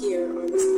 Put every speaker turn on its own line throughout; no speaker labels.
here on this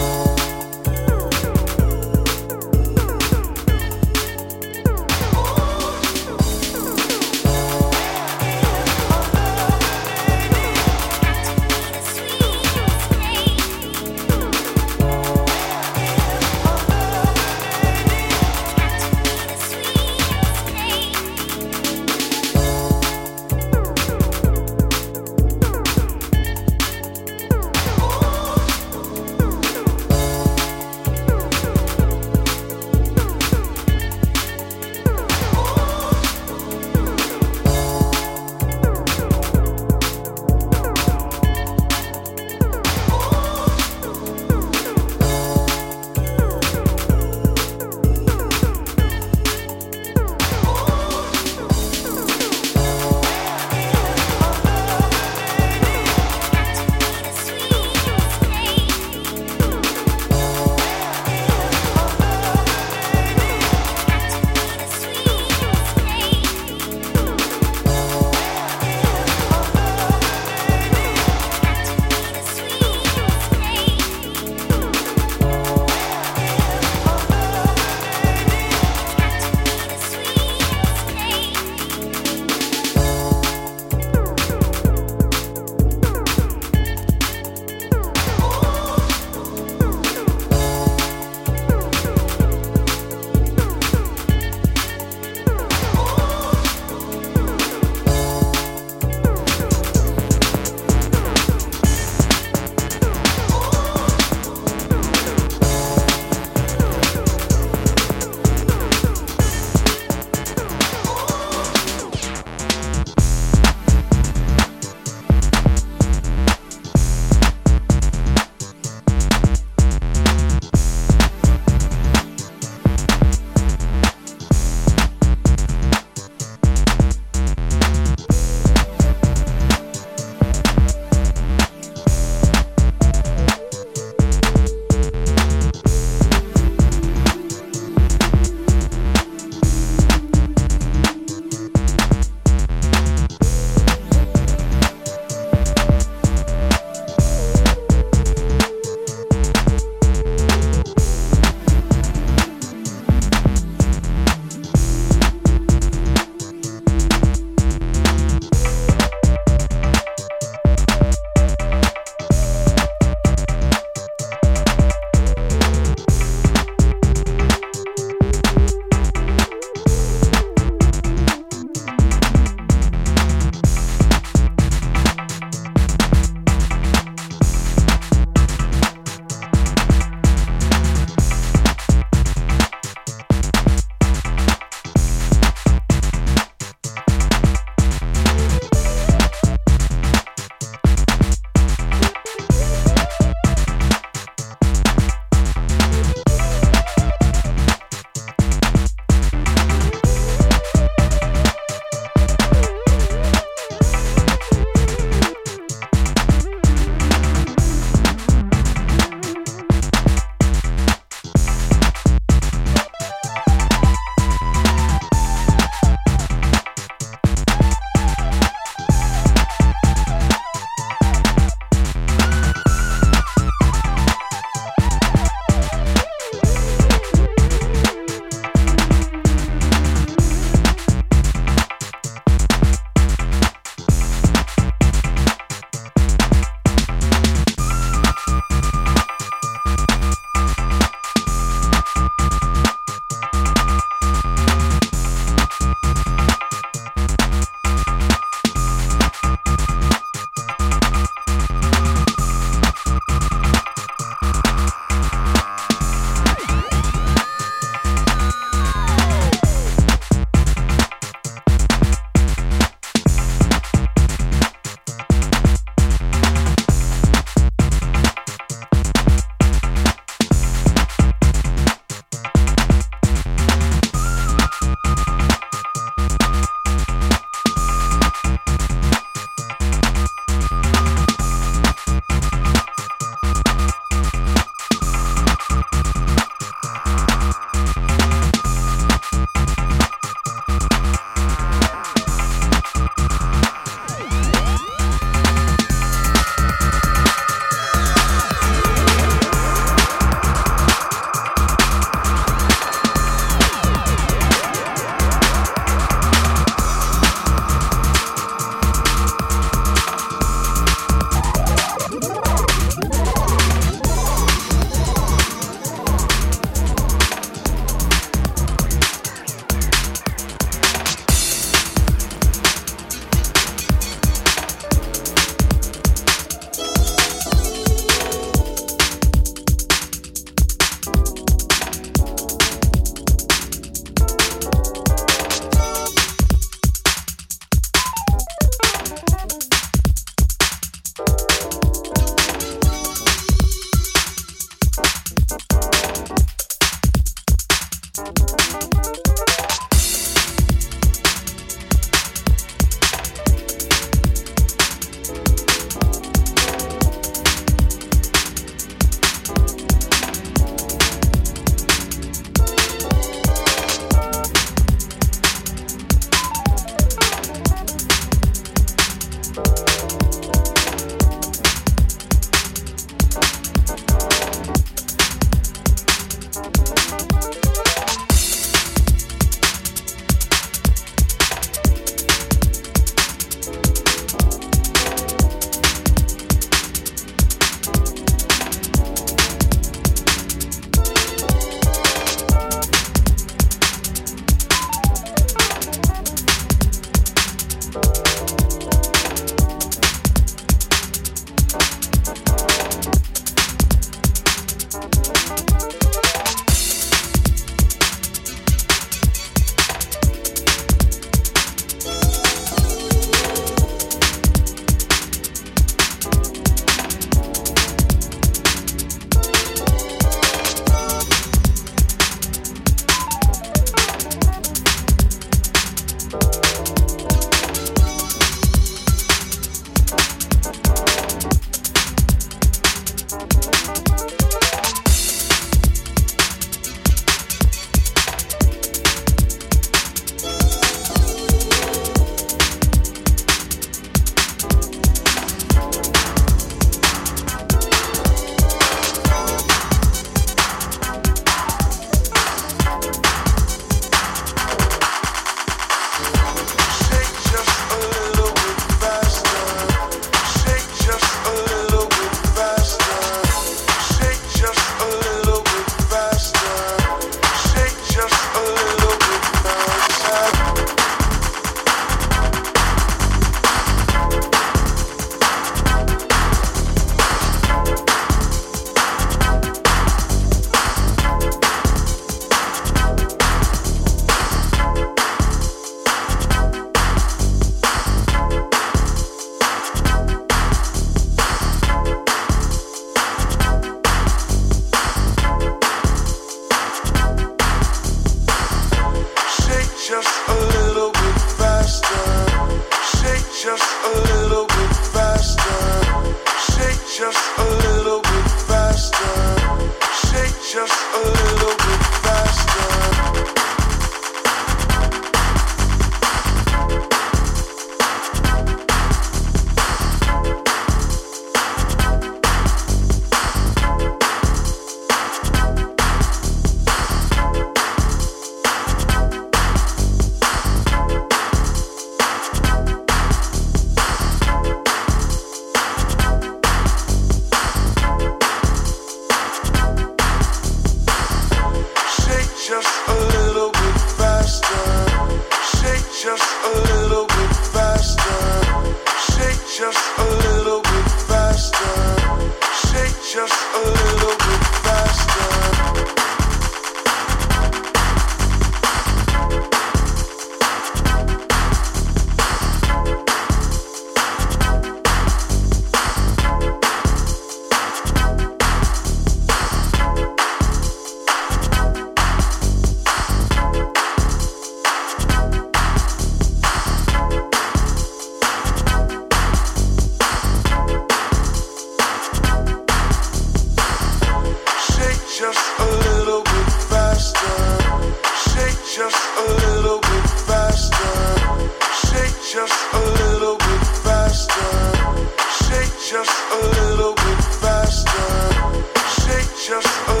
Oh.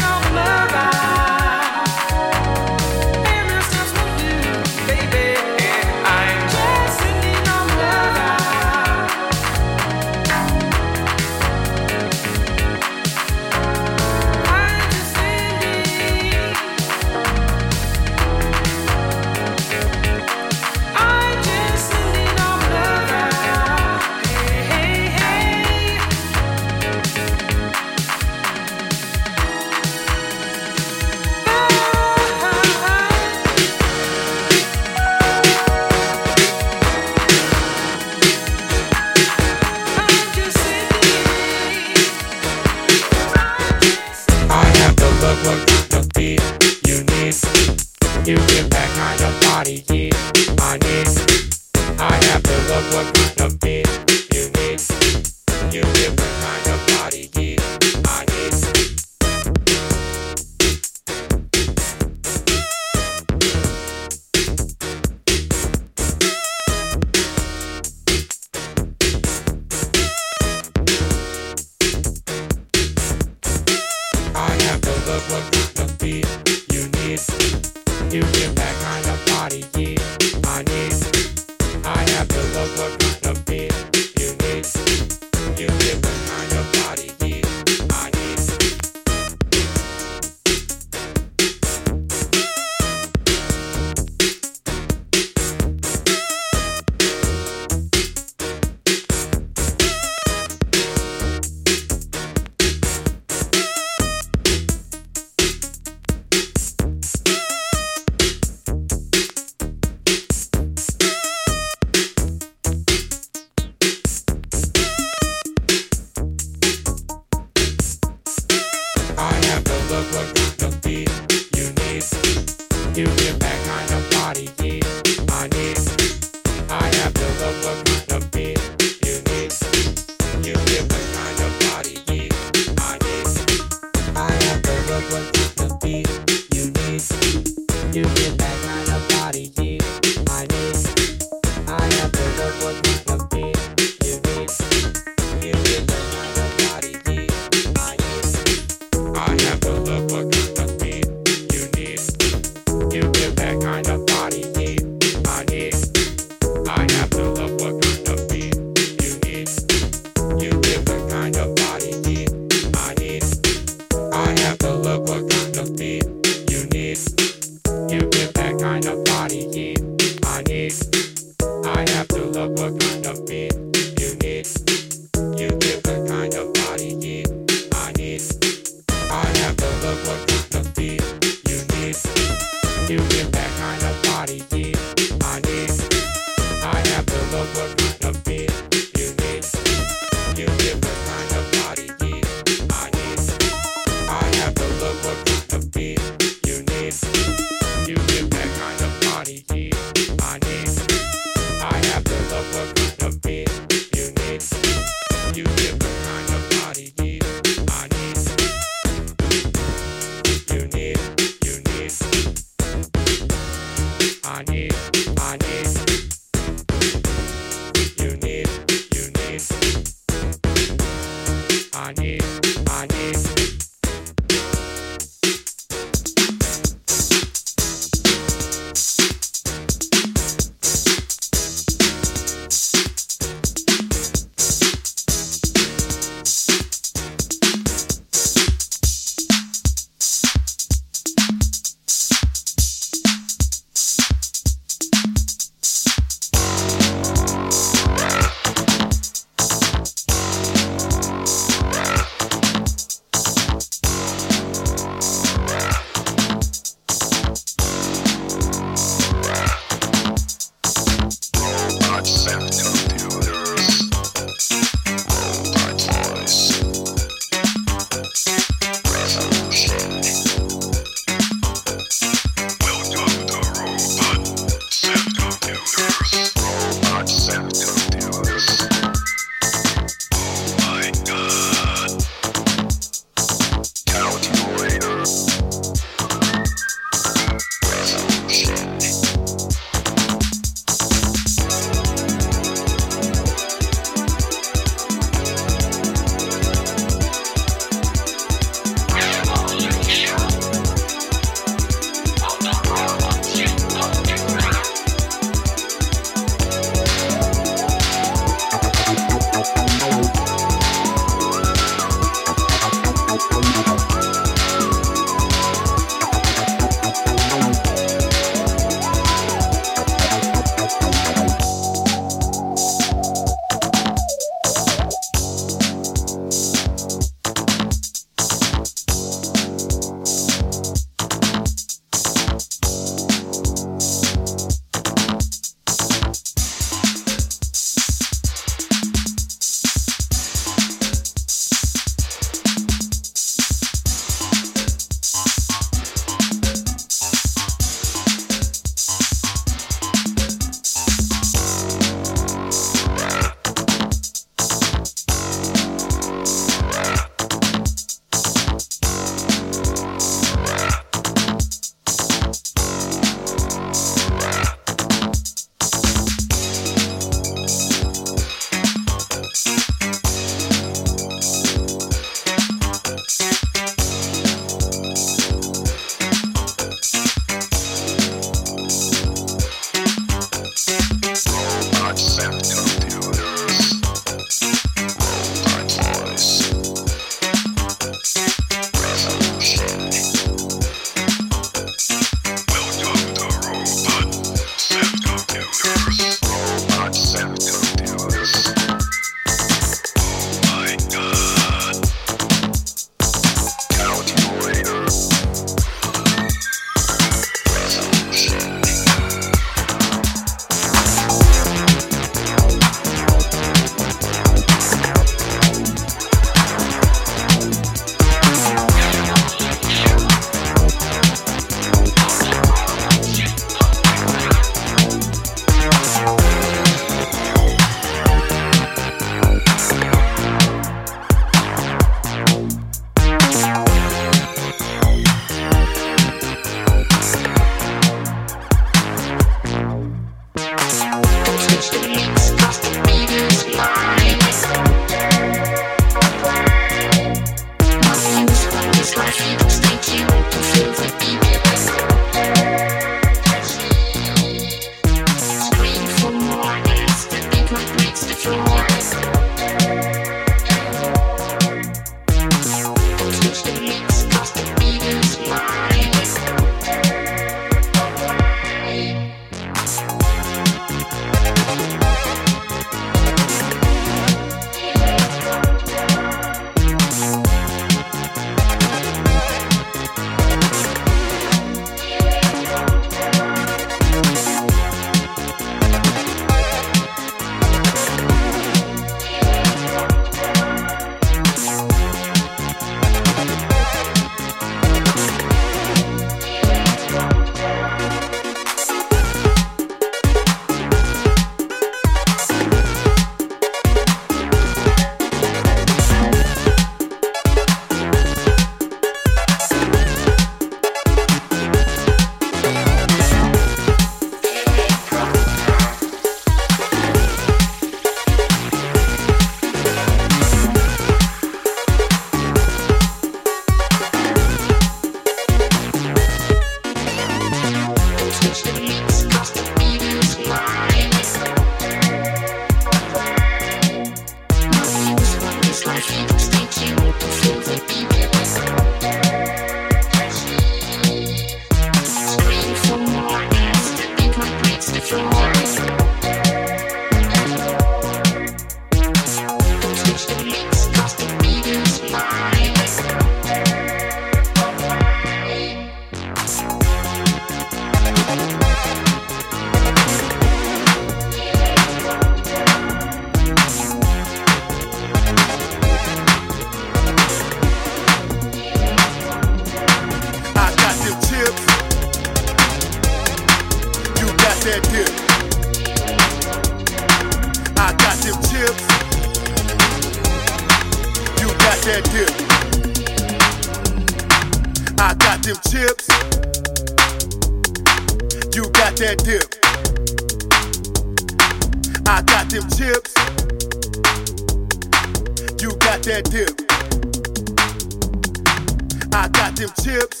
I
got them chips.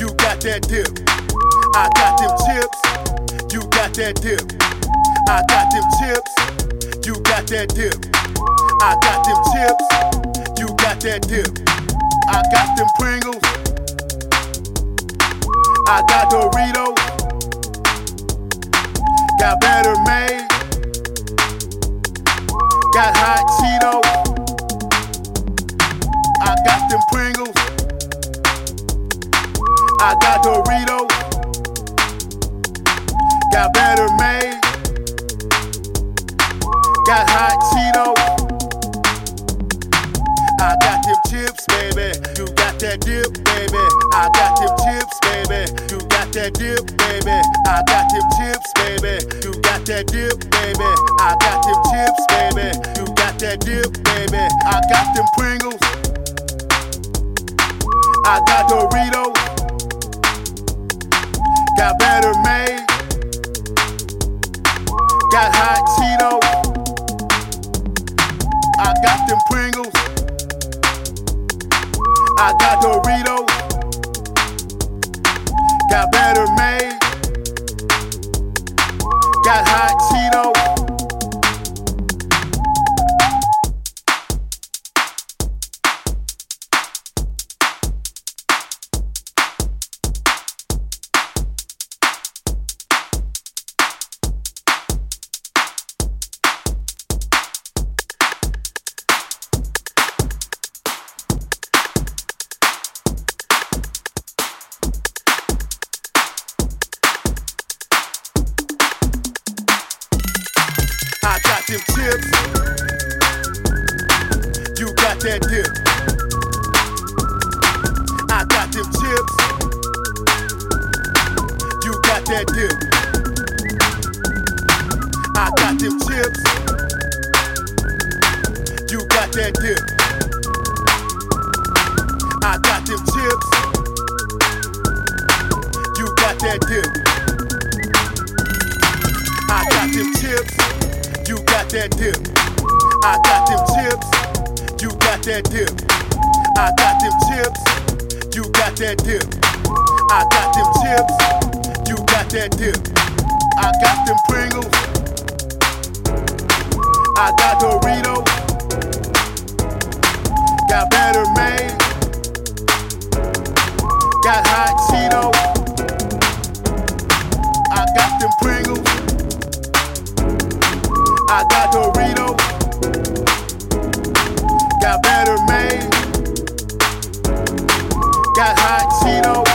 You got that dip. I got them chips. You got that dip. I got them chips. You got that dip. I got them chips. You got that dip. I got them Pringles. I got Doritos. Got better made. Got hot Cheetos. I got them. I got Doritos. Got better made. Got hot Cheetos. I got them chips, baby. You got that dip, baby. I got them chips, baby. You got that dip, baby. I got them chips, baby. You got that dip, baby. I got them chips, baby. You got that dip, baby. I got them Pringles. I got Doritos. Got better made. Got hot Cheetos. I got them Pringles. I got Doritos. Got better made. Got hot Cheetos. Them chips. You got that dip. I got them chips. You got that dip. I got them chips. You got that dip. I got them chips. You got that dip. I got them chips. That dip. I got them chips. You got that dip. I got them chips. You got that dip. I got them chips. You got that dip. I got them Pringles. I got Doritos. Got better made. Got hot Cheetos. I got them Pringles. I got Doritos. Got better made. Got hot Cheetos.